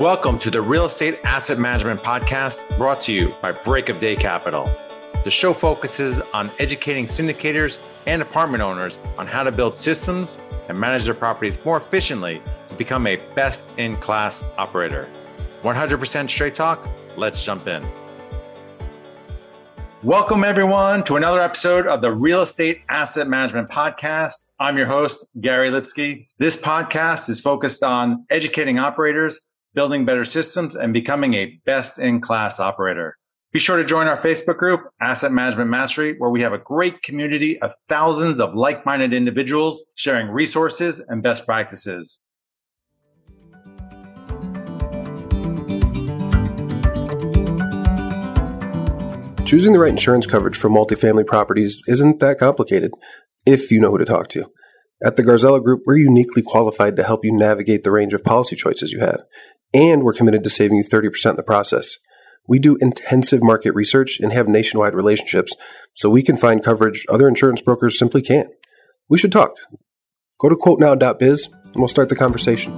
Welcome to the Real Estate Asset Management Podcast brought to you by Break of Day Capital. The show focuses on educating syndicators and apartment owners on how to build systems and manage their properties more efficiently to become a best in class operator. 100% straight talk. Let's jump in. Welcome, everyone, to another episode of the Real Estate Asset Management Podcast. I'm your host, Gary Lipsky. This podcast is focused on educating operators, building better systems, and becoming a best in class operator. Be sure to join our Facebook group, Asset Management Mastery, where we have a great community of thousands of like minded individuals sharing resources and best practices. Choosing the right insurance coverage for multifamily properties isn't that complicated if you know who to talk to. At the Garzella Group, we're uniquely qualified to help you navigate the range of policy choices you have, and we're committed to saving you 30% in the process. We do intensive market research and have nationwide relationships, so we can find coverage other insurance brokers simply can't. We should talk. Go to quotenow.biz and we'll start the conversation.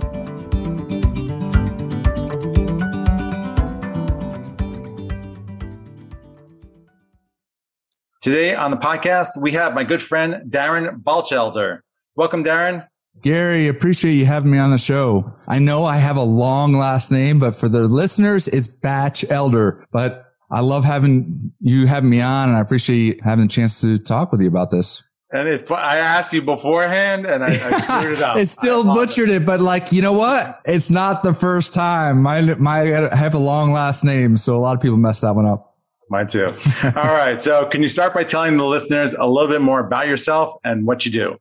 Today on the podcast, we have my good friend, Darren Balchelder. Welcome, Darren. Gary, appreciate you having me on the show. I know I have a long last name, but for the listeners, it's Batch Elder. But I love having you having me on, and I appreciate having a chance to talk with you about this. And it's I asked you beforehand, and I, I screwed it up. it still butchered it. it, but like you know what? It's not the first time. My my I have a long last name, so a lot of people mess that one up. Mine too. All right. So, can you start by telling the listeners a little bit more about yourself and what you do?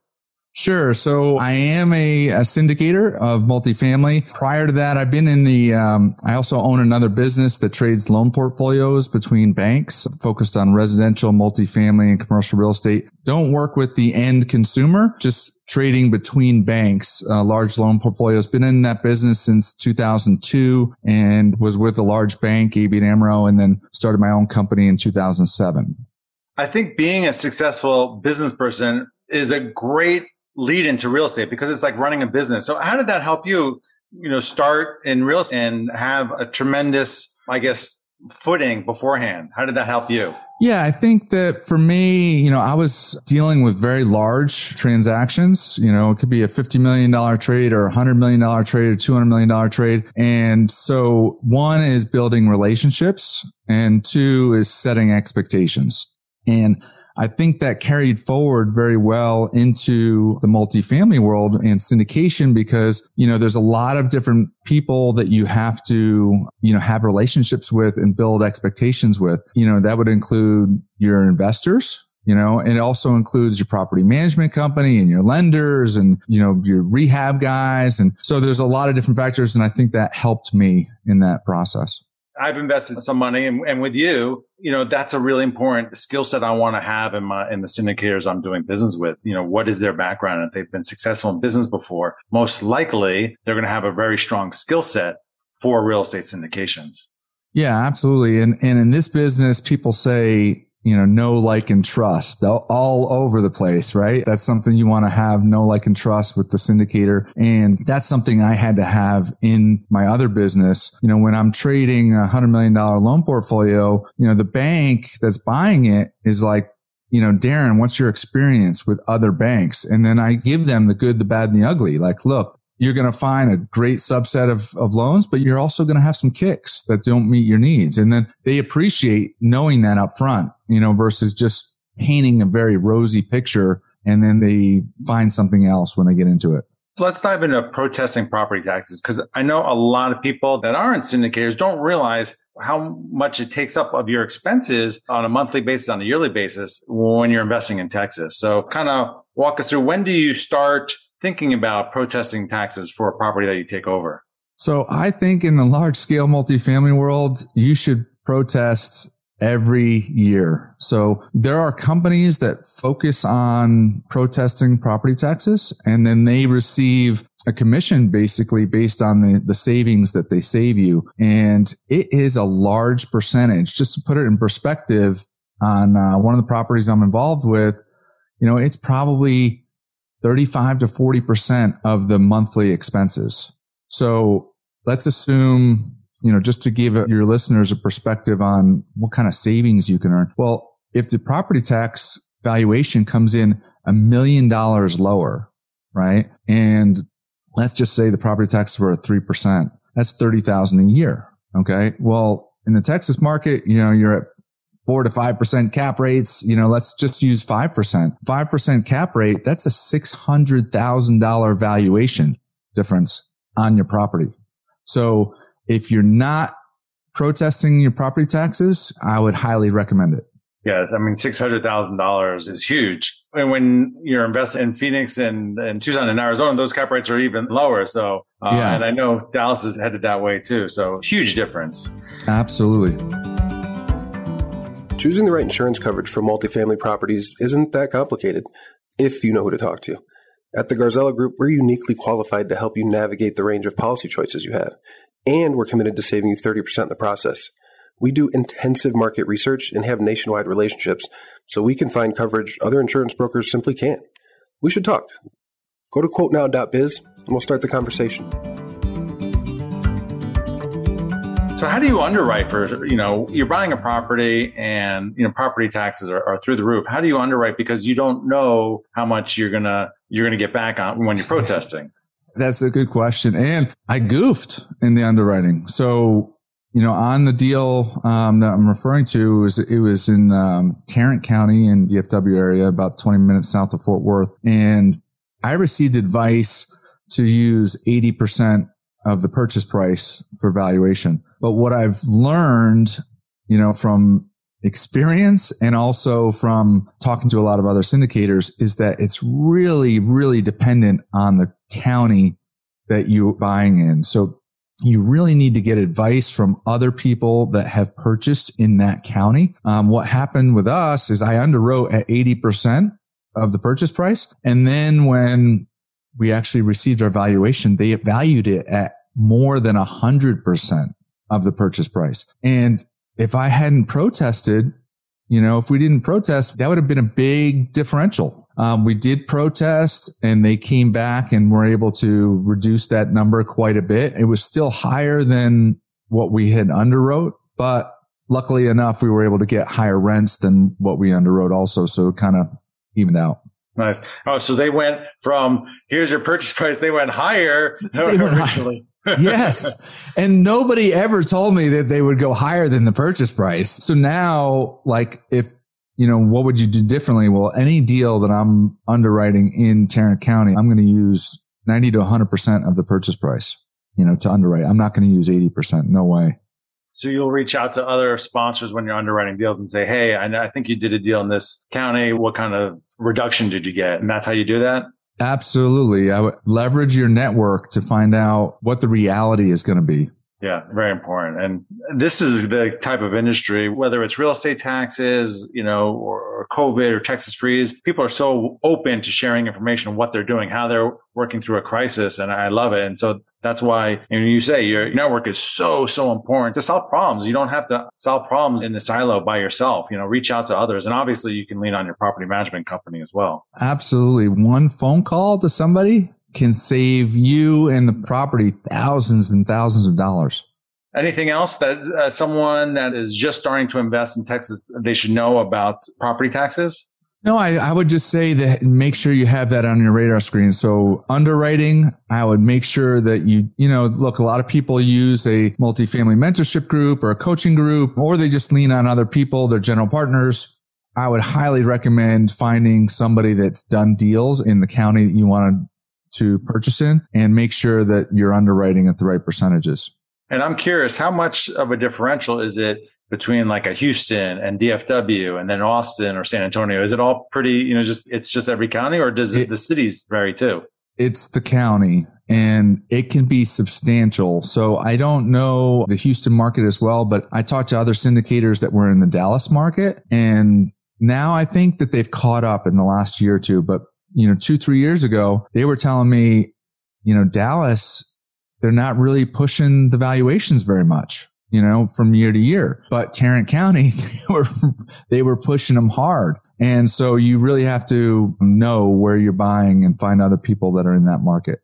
Sure. So I am a, a, syndicator of multifamily. Prior to that, I've been in the, um, I also own another business that trades loan portfolios between banks focused on residential, multifamily and commercial real estate. Don't work with the end consumer, just trading between banks, uh, large loan portfolios. Been in that business since 2002 and was with a large bank, ABN AMRO, and then started my own company in 2007. I think being a successful business person is a great lead into real estate because it's like running a business. So how did that help you, you know, start in real estate and have a tremendous, I guess, footing beforehand? How did that help you? Yeah, I think that for me, you know, I was dealing with very large transactions. You know, it could be a $50 million trade or a $100 million trade or $200 million trade. And so one is building relationships and two is setting expectations. And I think that carried forward very well into the multifamily world and syndication because, you know, there's a lot of different people that you have to, you know, have relationships with and build expectations with. You know, that would include your investors, you know, and it also includes your property management company and your lenders and, you know, your rehab guys. And so there's a lot of different factors. And I think that helped me in that process. I've invested some money and, and with you, you know, that's a really important skill set I want to have in my, in the syndicators I'm doing business with. You know, what is their background? If they've been successful in business before, most likely they're going to have a very strong skill set for real estate syndications. Yeah, absolutely. And, and in this business, people say, you know, know, like, and trust all over the place, right? That's something you want to have know, like, and trust with the syndicator. And that's something I had to have in my other business. You know, when I'm trading a hundred million dollar loan portfolio, you know, the bank that's buying it is like, you know, Darren, what's your experience with other banks? And then I give them the good, the bad, and the ugly. Like, look, you're going to find a great subset of, of loans, but you're also going to have some kicks that don't meet your needs. And then they appreciate knowing that up front, you know, versus just painting a very rosy picture and then they find something else when they get into it. Let's dive into protesting property taxes because I know a lot of people that aren't syndicators don't realize how much it takes up of your expenses on a monthly basis, on a yearly basis when you're investing in Texas. So kind of walk us through when do you start thinking about protesting taxes for a property that you take over? So I think in the large scale multifamily world, you should protest every year. So there are companies that focus on protesting property taxes and then they receive a commission basically based on the, the savings that they save you. And it is a large percentage. Just to put it in perspective on uh, one of the properties I'm involved with, you know, it's probably 35 to 40% of the monthly expenses. So let's assume, you know, just to give your listeners a perspective on what kind of savings you can earn. Well, if the property tax valuation comes in a million dollars lower, right? And let's just say the property taxes were at 3%. That's 30,000 a year. Okay. Well, in the Texas market, you know, you're at four to 5% cap rates. You know, let's just use 5%, 5% cap rate. That's a $600,000 valuation difference on your property. So if you're not protesting your property taxes, I would highly recommend it. Yes, I mean six hundred thousand dollars is huge. And when you're investing in Phoenix and, and Tucson and Arizona, those cap rates are even lower. So, uh, yeah. and I know Dallas is headed that way too. So, huge difference. Absolutely. Choosing the right insurance coverage for multifamily properties isn't that complicated if you know who to talk to. At the Garzella Group, we're uniquely qualified to help you navigate the range of policy choices you have, and we're committed to saving you 30% in the process. We do intensive market research and have nationwide relationships, so we can find coverage other insurance brokers simply can't. We should talk. Go to quotenow.biz and we'll start the conversation. So how do you underwrite for, you know, you're buying a property and, you know, property taxes are, are through the roof. How do you underwrite? Because you don't know how much you're to, you're to get back on when you're protesting. That's a good question. And I goofed in the underwriting. So you know, on the deal um, that I'm referring to, it was, it was in um, Tarrant County in DFW area, about 20 minutes south of Fort Worth. And I received advice to use 80% of the purchase price for valuation. But what I've learned, you know, from experience and also from talking to a lot of other syndicators is that it's really, really dependent on the county that you're buying in. So you really need to get advice from other people that have purchased in that county. Um, what happened with us is I underwrote at 80% of the purchase price. And then when we actually received our valuation, they valued it at more than 100% of the purchase price. And if I hadn't protested, you know, if we didn't protest, that would have been a big differential. Um, we did protest and they came back and were able to reduce that number quite a bit. It was still higher than what we had underwrote, but luckily enough, we were able to get higher rents than what we underwrote also. So it kind of evened out. Nice. Oh, so they went from here's your purchase price. They went higher they originally yes. And nobody ever told me that they would go higher than the purchase price. So now, like, if, you know, what would you do differently? Well, any deal that I'm underwriting in Tarrant County, I'm going to use 90 to 100% of the purchase price, you know, to underwrite. I'm not going to use 80%. No way. So you'll reach out to other sponsors when you're underwriting deals and say, Hey, I, I think you did a deal in this county. What kind of reduction did you get? And that's how you do that? Absolutely. I would leverage your network to find out what the reality is going to be. Yeah, very important. And this is the type of industry, whether it's real estate taxes, you know, or, COVID or Texas freeze, people are so open to sharing information on what they're doing, how they're working through a crisis. And I love it. And so that's why and you say your network is so, so important to solve problems. You don't have to solve problems in the silo by yourself, you know, reach out to others. And obviously you can lean on your property management company as well. Absolutely. One phone call to somebody can save you and the property thousands and thousands of dollars. Anything else that uh, someone that is just starting to invest in Texas, they should know about property taxes? No, I, I would just say that make sure you have that on your radar screen. So underwriting, I would make sure that you, you know, look, a lot of people use a multifamily mentorship group or a coaching group, or they just lean on other people, their general partners. I would highly recommend finding somebody that's done deals in the county that you want to purchase in and make sure that you're underwriting at the right percentages. And I'm curious, how much of a differential is it between like a Houston and DFW and then Austin or San Antonio? Is it all pretty, you know, just it's just every county or does it, the cities vary too? It's the county and it can be substantial. So I don't know the Houston market as well, but I talked to other syndicators that were in the Dallas market and now I think that they've caught up in the last year or two, but you know, two, three years ago, they were telling me, you know, Dallas, they're not really pushing the valuations very much, you know, from year to year. But Tarrant County, they were, they were pushing them hard. And so you really have to know where you're buying and find other people that are in that market.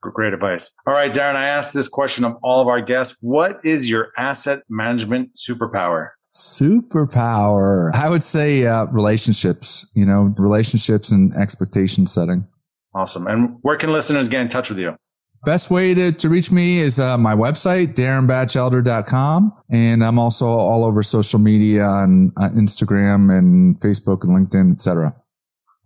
Great advice. All right, Darren, I asked this question of all of our guests. What is your asset management superpower? Superpower. I would say uh, relationships, you know, relationships and expectation setting. Awesome. And where can listeners get in touch with you? Best way to, to reach me is uh, my website, darrenbatchelder.com. And I'm also all over social media on uh, Instagram and Facebook and LinkedIn, etc.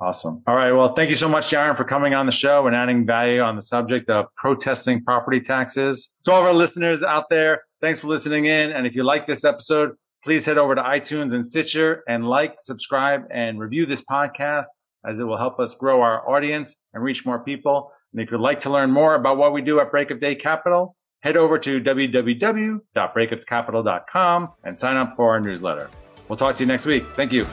Awesome. All right. Well, thank you so much, Darren, for coming on the show and adding value on the subject of protesting property taxes. To all of our listeners out there, thanks for listening in. And if you like this episode, please head over to iTunes and Stitcher and like, subscribe, and review this podcast as it will help us grow our audience and reach more people. And if you'd like to learn more about what we do at Break of Day Capital, head over to www.breakofcapital.com and sign up for our newsletter. We'll talk to you next week. Thank you.